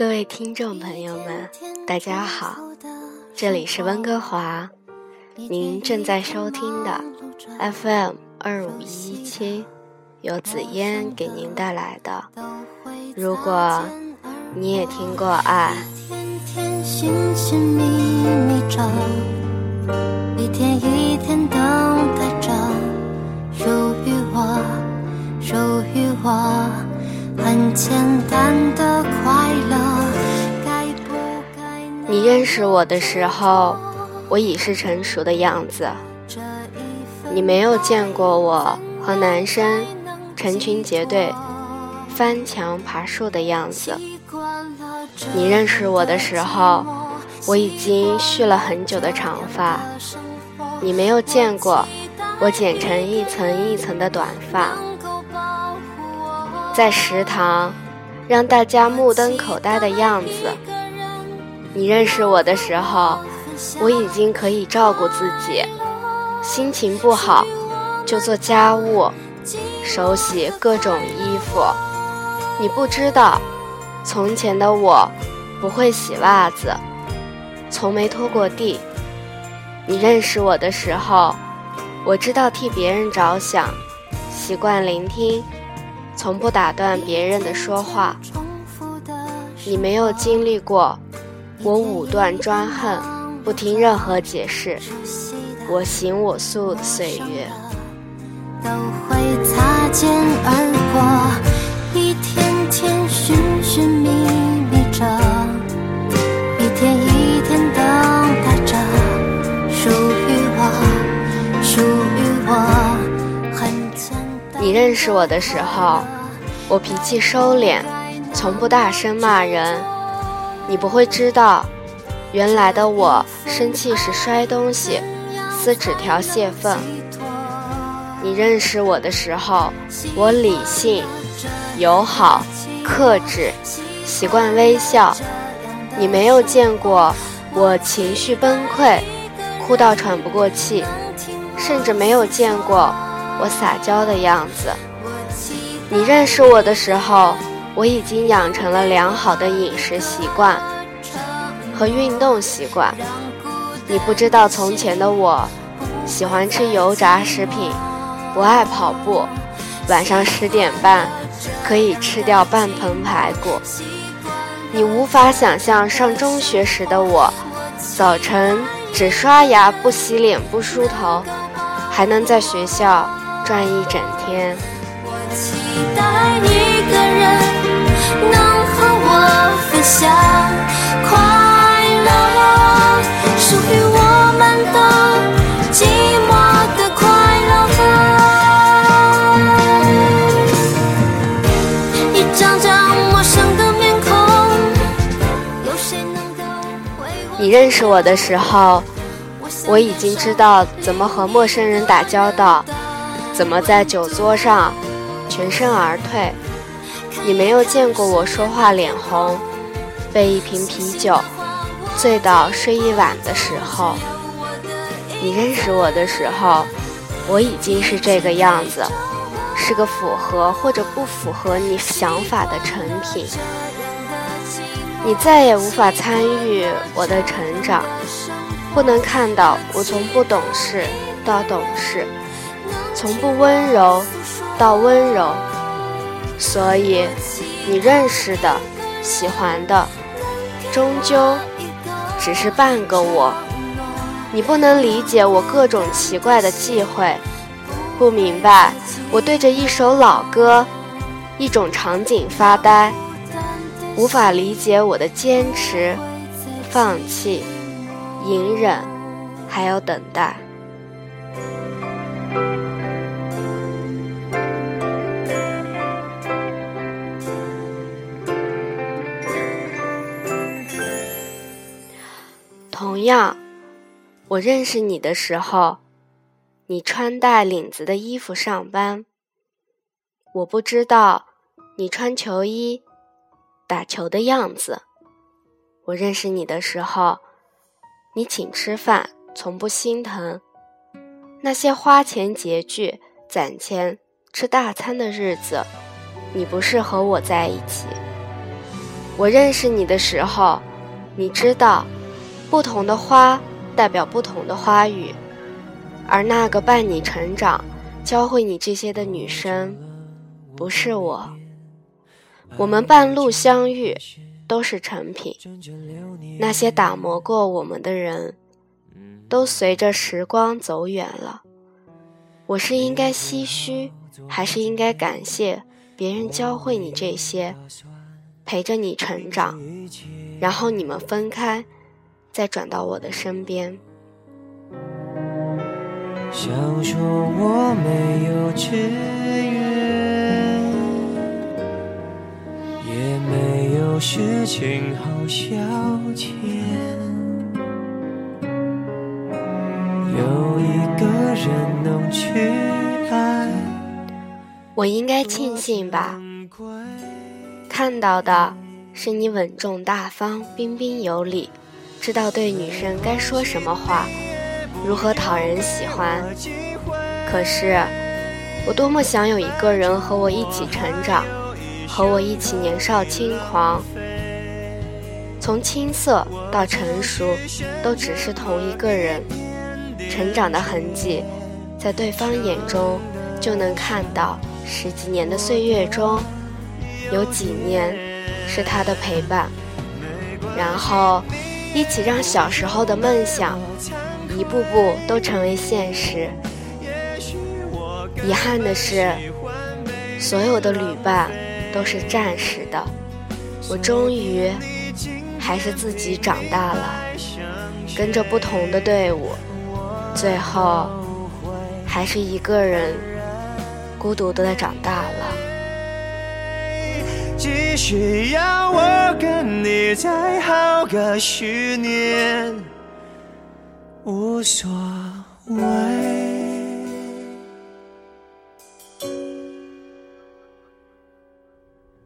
各位听众朋友们，大家好，这里是温哥华，您正在收听的 FM 二五一七，由紫嫣给您带来的。如果你也听过爱，一天一天等待着属于我，属于我很简单的。你认识我的时候，我已是成熟的样子。你没有见过我和男生成群结队翻墙爬树的样子。你认识我的时候，我已经蓄了很久的长发。你没有见过我剪成一层一层的短发，在食堂让大家目瞪口呆的样子。你认识我的时候，我已经可以照顾自己，心情不好就做家务，手洗各种衣服。你不知道，从前的我不会洗袜子，从没拖过地。你认识我的时候，我知道替别人着想，习惯聆听，从不打断别人的说话。你没有经历过。我武断专横，不听任何解释，我行我素的岁月。都会擦肩而过，一天天寻寻觅觅着，一天一天等待着属于我，属于我。很简单。你认识我的时候，我脾气收敛，从不大声骂人。你不会知道，原来的我生气时摔东西、撕纸条泄愤。你认识我的时候，我理性、友好、克制，习惯微笑。你没有见过我情绪崩溃、哭到喘不过气，甚至没有见过我撒娇的样子。你认识我的时候。我已经养成了良好的饮食习惯和运动习惯。你不知道从前的我，喜欢吃油炸食品，不爱跑步，晚上十点半可以吃掉半盆排骨。你无法想象上中学时的我，早晨只刷牙不洗脸不梳头，还能在学校转一整天。我期待一个人。能和我分享快乐，属于我们的寂寞的快乐。一张张陌生的面孔，有谁能够为我？你认识我的时候，我已经知道怎么和陌生人打交道，怎么在酒桌上全身而退。你没有见过我说话脸红，被一瓶啤酒醉到睡一晚的时候。你认识我的时候，我已经是这个样子，是个符合或者不符合你想法的成品。你再也无法参与我的成长，不能看到我从不懂事到懂事，从不温柔到温柔。所以，你认识的、喜欢的，终究只是半个我。你不能理解我各种奇怪的忌讳，不明白我对着一首老歌、一种场景发呆，无法理解我的坚持、放弃、隐忍，还有等待。同样，我认识你的时候，你穿带领子的衣服上班。我不知道你穿球衣打球的样子。我认识你的时候，你请吃饭从不心疼。那些花钱拮据、攒钱吃大餐的日子，你不是和我在一起。我认识你的时候，你知道，不同的花代表不同的花语，而那个伴你成长、教会你这些的女生，不是我。我们半路相遇，都是成品。那些打磨过我们的人，都随着时光走远了。我是应该唏嘘，还是应该感谢别人教会你这些，陪着你成长，然后你们分开，再转到我的身边。想说我没有志愿，也没有事情好消遣，有一个人能去爱。我应该庆幸吧，看到的是你稳重大方、彬彬有礼，知道对女生该说什么话，如何讨人喜欢。可是，我多么想有一个人和我一起成长，和我一起年少轻狂，从青涩到成熟，都只是同一个人。成长的痕迹，在对方眼中就能看到。十几年的岁月中，有几年是他的陪伴，然后一起让小时候的梦想一步步都成为现实。遗憾的是，所有的旅伴都是暂时的，我终于还是自己长大了，跟着不同的队伍，最后还是一个人。孤独的长大了。只需要我跟你再耗个十年，无所谓。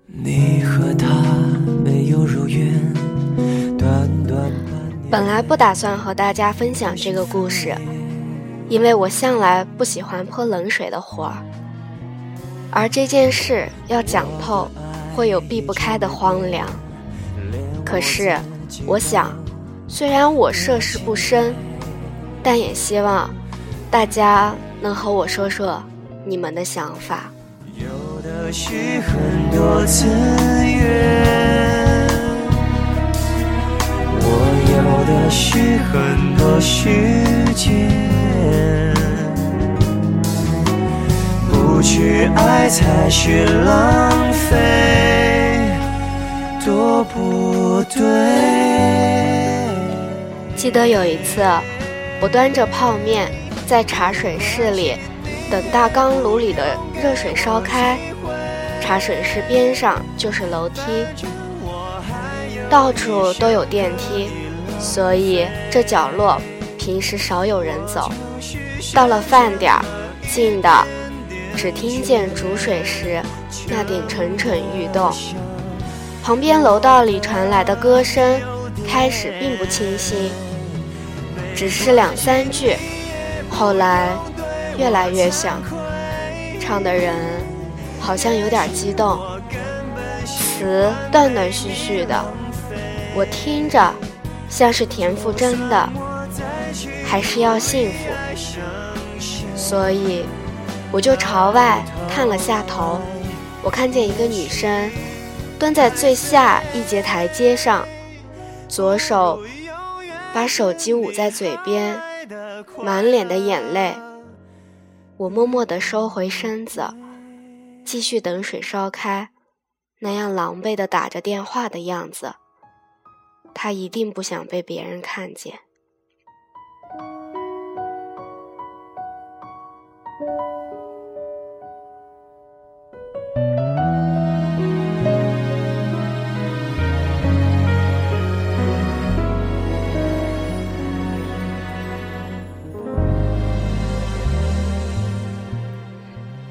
你和他没有如愿，短短本来不打算和大家分享这个故事，因为我向来不喜欢泼冷水的活儿。而这件事要讲透，会有避不开的荒凉。可是，我想，虽然我涉世不深，但也希望大家能和我说说你们的想法。有的是很多资源，我有的是很多许去爱才是浪费，多不对。记得有一次，我端着泡面在茶水室里等大钢炉里的热水烧开，茶水室边上就是楼梯，到处都有电梯，所以这角落平时少有人走。到了饭点儿，静的。只听见煮水时那点蠢蠢欲动，旁边楼道里传来的歌声开始并不清晰，只是两三句，后来越来越响，唱的人好像有点激动，词断断续续的，我听着像是田馥甄的，还是要幸福，所以。我就朝外探了下头，我看见一个女生蹲在最下一节台阶上，左手把手机捂在嘴边，满脸的眼泪。我默默地收回身子，继续等水烧开，那样狼狈的打着电话的样子，她一定不想被别人看见。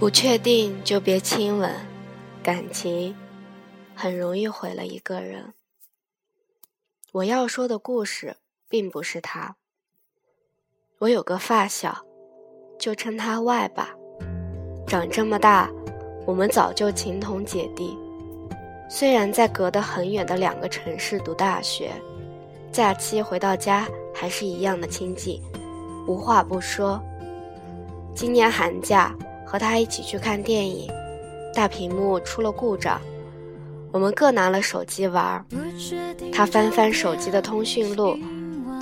不确定就别亲吻，感情很容易毁了一个人。我要说的故事并不是他。我有个发小，就称他外吧。长这么大，我们早就情同姐弟。虽然在隔得很远的两个城市读大学，假期回到家还是一样的亲近，无话不说。今年寒假和他一起去看电影，大屏幕出了故障，我们各拿了手机玩。他翻翻手机的通讯录，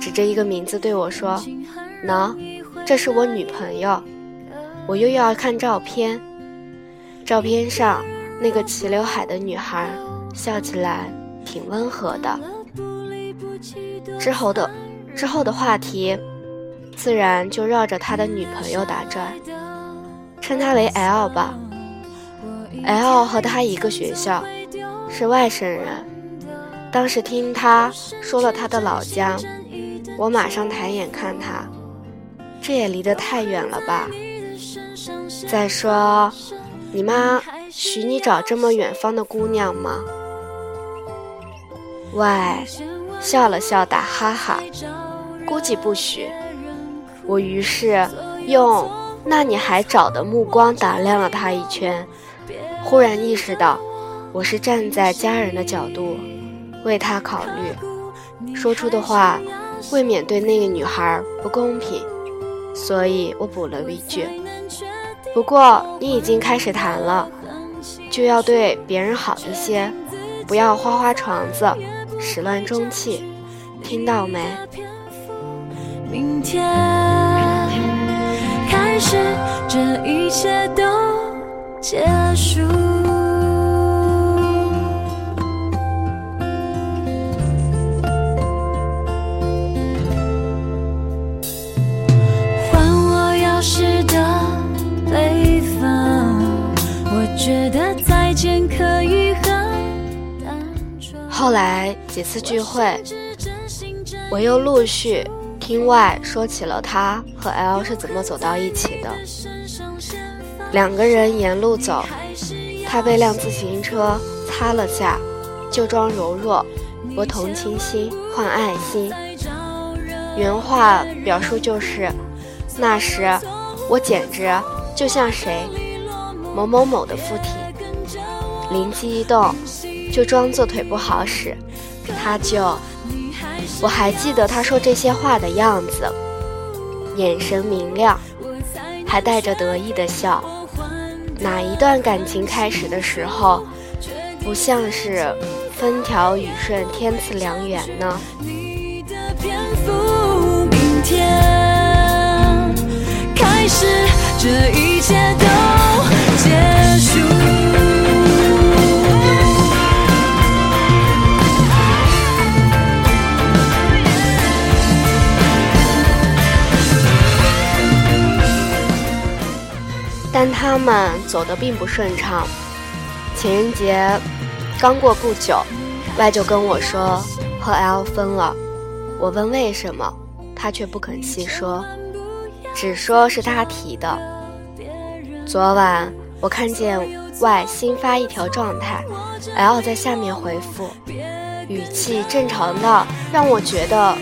指着一个名字对我说：“喏，这是我女朋友。”我又要看照片，照片上那个齐刘海的女孩笑起来挺温和的。之后的之后的话题，自然就绕着他的女朋友打转，称他为 L 吧。L 和他一个学校，是外省人。当时听他说了他的老家，我马上抬眼看他，这也离得太远了吧。再说，你妈许你找这么远方的姑娘吗？喂，笑了笑，打哈哈，估计不许。我于是用“那你还找”的目光打量了他一圈，忽然意识到，我是站在家人的角度为他考虑，说出的话未免对那个女孩不公平，所以我补了一句。不过你已经开始谈了，就要对别人好一些，不要花花肠子，始乱终弃，听到没？明天开始，这一切都结束。还我钥匙的配方，我觉得再见可以很单纯。后来几次聚会，我又陆续。听外说起了他和 L 是怎么走到一起的。两个人沿路走，他被辆自行车擦了下，就装柔弱，博同情心换爱心。原话表述就是：那时我简直就像谁某某某的附体，灵机一动。就装作腿不好使，他就，我还记得他说这些话的样子，眼神明亮，还带着得意的笑。哪一段感情开始的时候，不像是风调雨顺、天赐良缘呢？明天开始，这一切都结束。但他们走得并不顺畅。情人节刚过不久，外就跟我说和 L 分了。我问为什么，他却不肯细说，只说是他提的。昨晚我看见外新发一条状态，L 在下面回复，语气正常到让我觉得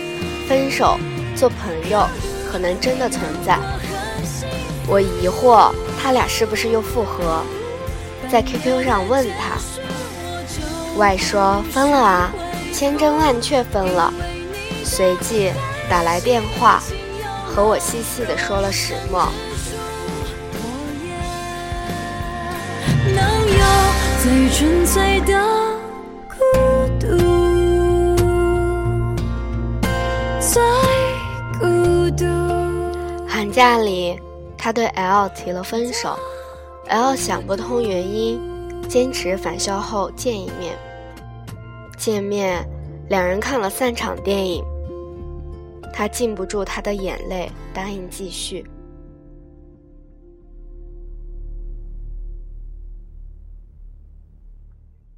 分手做朋友可能真的存在。我疑惑。他俩是不是又复合？在 QQ 上问他，外说分了啊，千真万确分了。随即打来电话，和我细细的说了始末。寒假里。他对 L 提了分手，L 想不通原因，坚持返校后见一面。见面，两人看了散场电影。他禁不住他的眼泪，答应继续。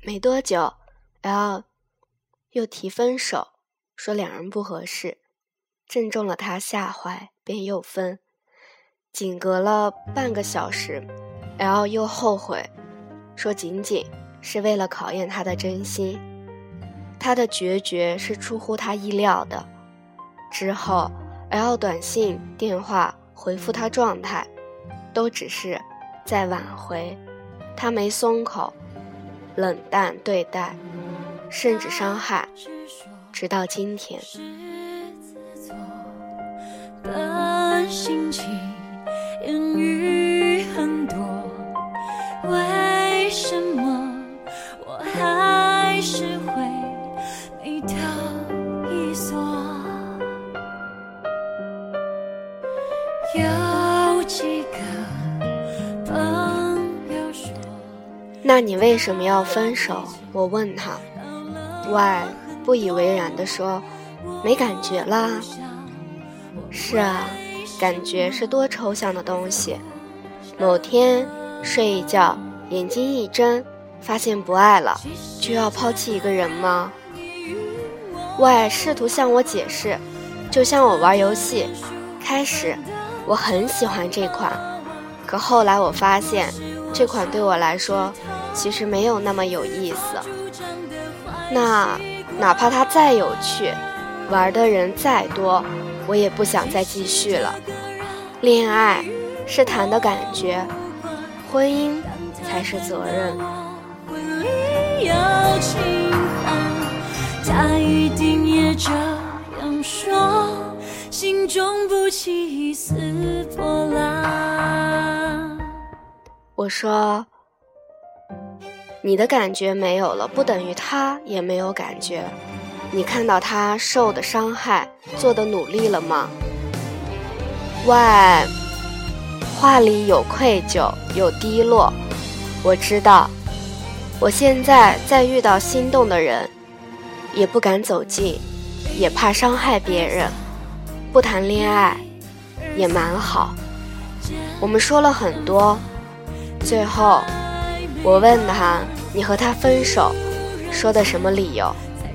没多久，L 又提分手，说两人不合适，正中了他下怀，便又分。仅隔了半个小时，L 又后悔，说仅仅是为了考验他的真心。他的决绝是出乎他意料的。之后，L 短信、电话回复他状态，都只是在挽回。他没松口，冷淡对待，甚至伤害，直到今天。言语很多，为什么我还是会一？有几个朋友说，那你为什么要分手？我问他，Why? 不以为然的说，没感觉啦。是啊。感觉是多抽象的东西。某天睡一觉，眼睛一睁，发现不爱了，就要抛弃一个人吗？Y 试图向我解释，就像我玩游戏，开始我很喜欢这款，可后来我发现这款对我来说。其实没有那么有意思。那哪怕它再有趣，玩的人再多，我也不想再继续了。恋爱是谈的感觉，婚姻才是责任。他一定也这样说，心中不起一丝波澜。我说。你的感觉没有了，不等于他也没有感觉。你看到他受的伤害，做的努力了吗？外，话里有愧疚，有低落。我知道，我现在再遇到心动的人，也不敢走近，也怕伤害别人。不谈恋爱，也蛮好。我们说了很多，最后。我问他：“你和他分手，说的什么理由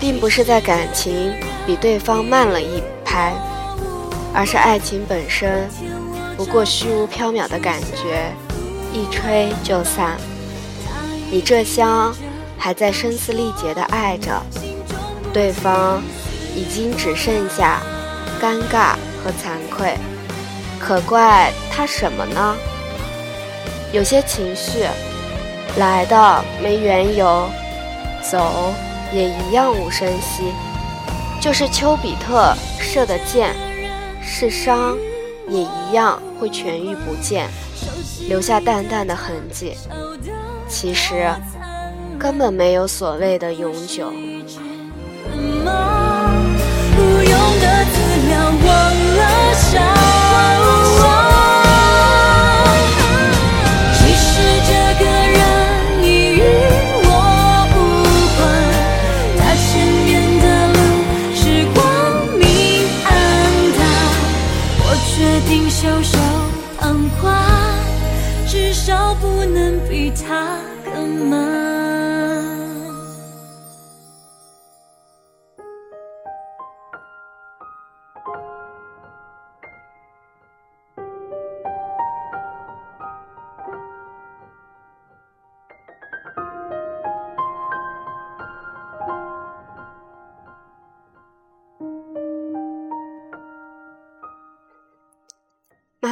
并不是在感情比对方慢了一拍，而是爱情本身不过虚无缥缈的感觉，一吹就散。你这厢还在声嘶力竭地爱着，对方已经只剩下尴尬和惭愧，可怪他什么呢？有些情绪。来的没缘由，走也一样无声息。就是丘比特射的箭，是伤也一样会痊愈不见，留下淡淡的痕迹。其实根本没有所谓的永久。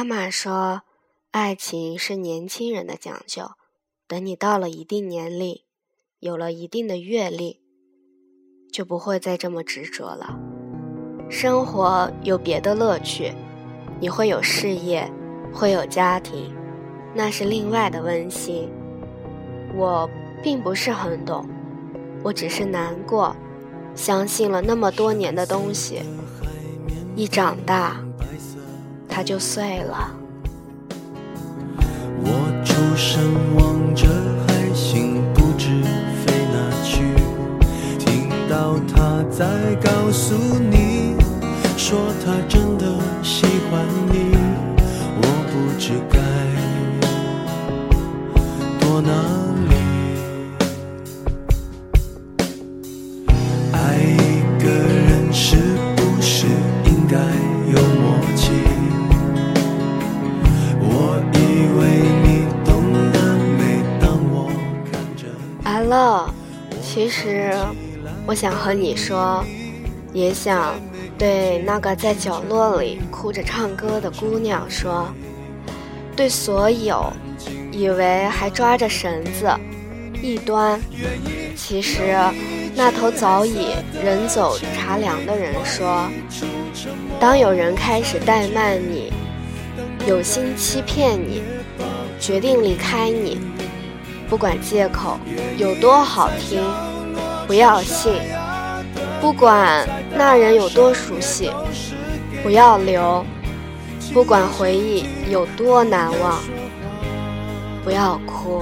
妈说：“爱情是年轻人的讲究，等你到了一定年龄，有了一定的阅历，就不会再这么执着了。生活有别的乐趣，你会有事业，会有家庭，那是另外的温馨。我并不是很懂，我只是难过，相信了那么多年的东西，一长大。”它就碎了。我出神望着海星，不知飞哪去。听到他在告诉你，说他我想和你说，也想对那个在角落里哭着唱歌的姑娘说，对所有以为还抓着绳子一端，其实那头早已人走茶凉的人说，当有人开始怠慢你，有心欺骗你，决定离开你。不管借口有多好听，不要信；不管那人有多熟悉，不要留；不管回忆有多难忘，不要哭。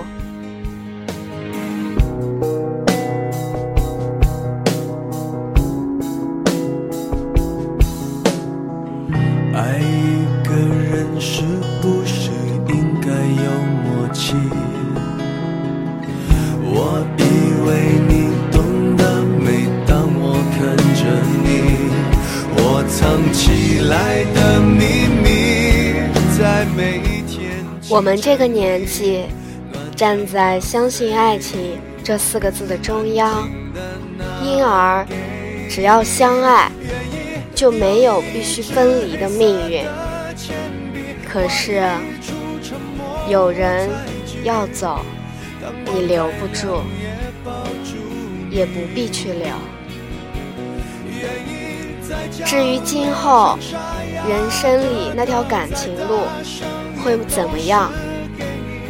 我们这个年纪，站在相信爱情这四个字的中央，因而只要相爱，就没有必须分离的命运。可是，有人要走。你留不住，也不必去留。至于今后人生里那条感情路会怎么样，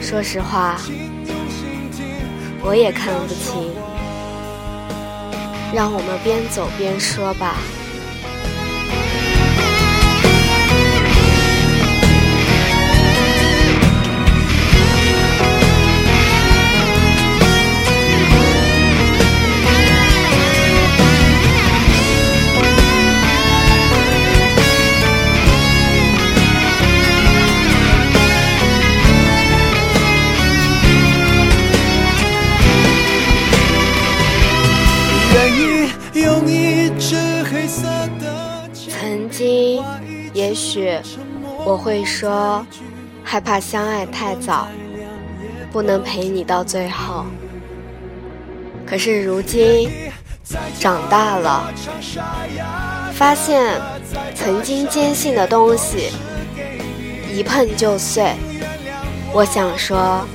说实话，我也看不清。让我们边走边说吧。今，也许我会说，害怕相爱太早，不能陪你到最后。可是如今长大了，发现曾经坚信的东西一碰就碎。我想说，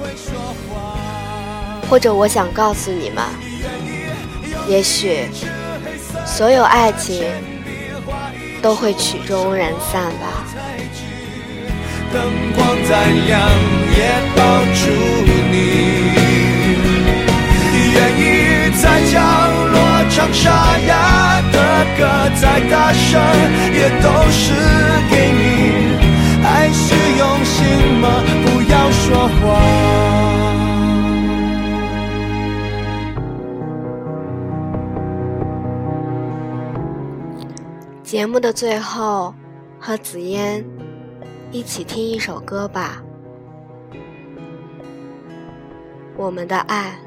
或者我想告诉你们，也许。所有爱情都会曲终人散吧。灯光再亮也抱住你，愿意在角落唱沙哑的歌，再大声也都是给你。爱是用心吗？不要节目的最后，和紫嫣一起听一首歌吧。我们的爱，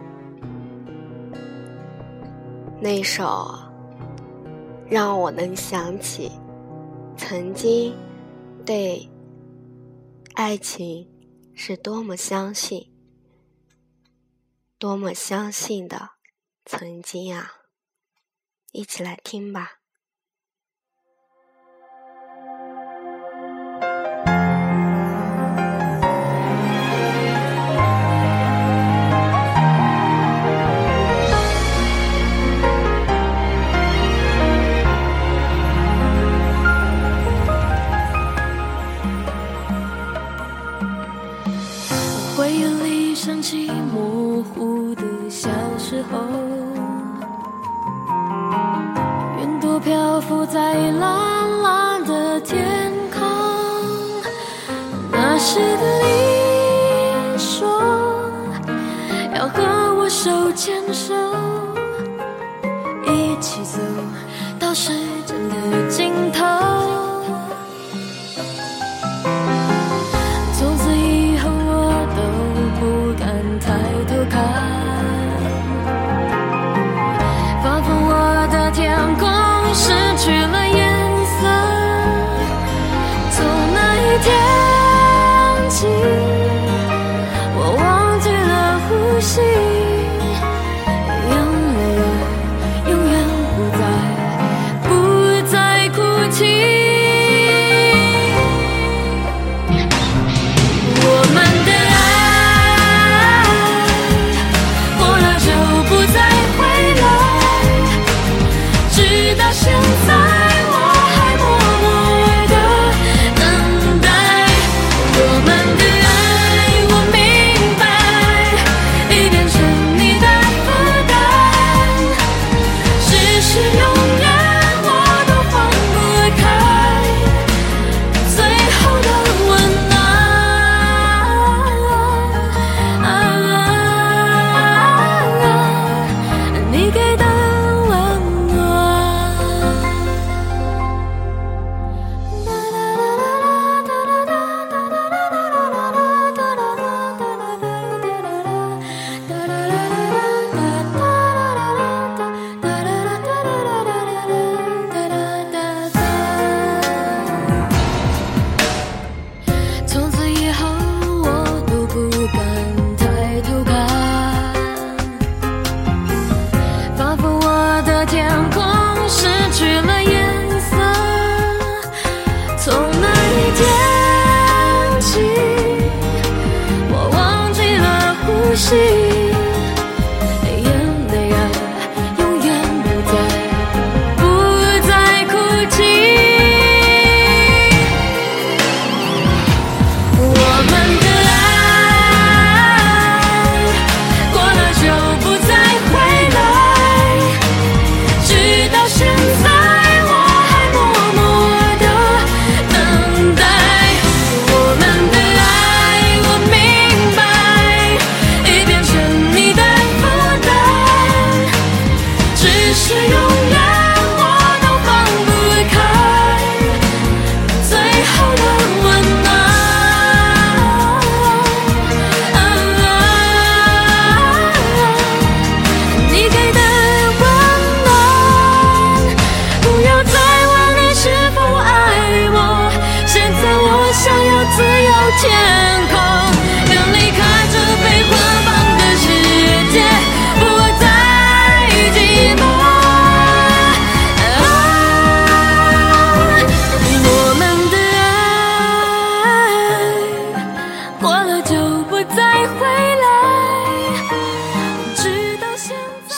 那首让我能想起曾经对爱情是多么相信，多么相信的曾经啊！一起来听吧。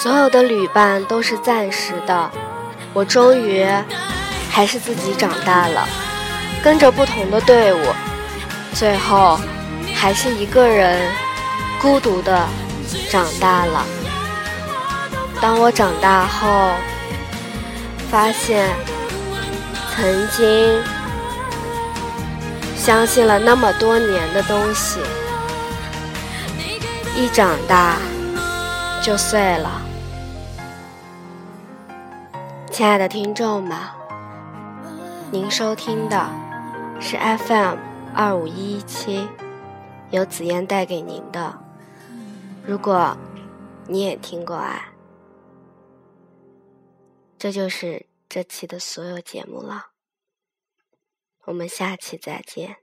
所有的旅伴都是暂时的，我终于还是自己长大了，跟着不同的队伍，最后还是一个人孤独的长大了。当我长大后，发现曾经相信了那么多年的东西，一长大就碎了。亲爱的听众们，您收听的是 FM 二五一一七，由紫嫣带给您的。如果你也听过爱，这就是这期的所有节目了。我们下期再见。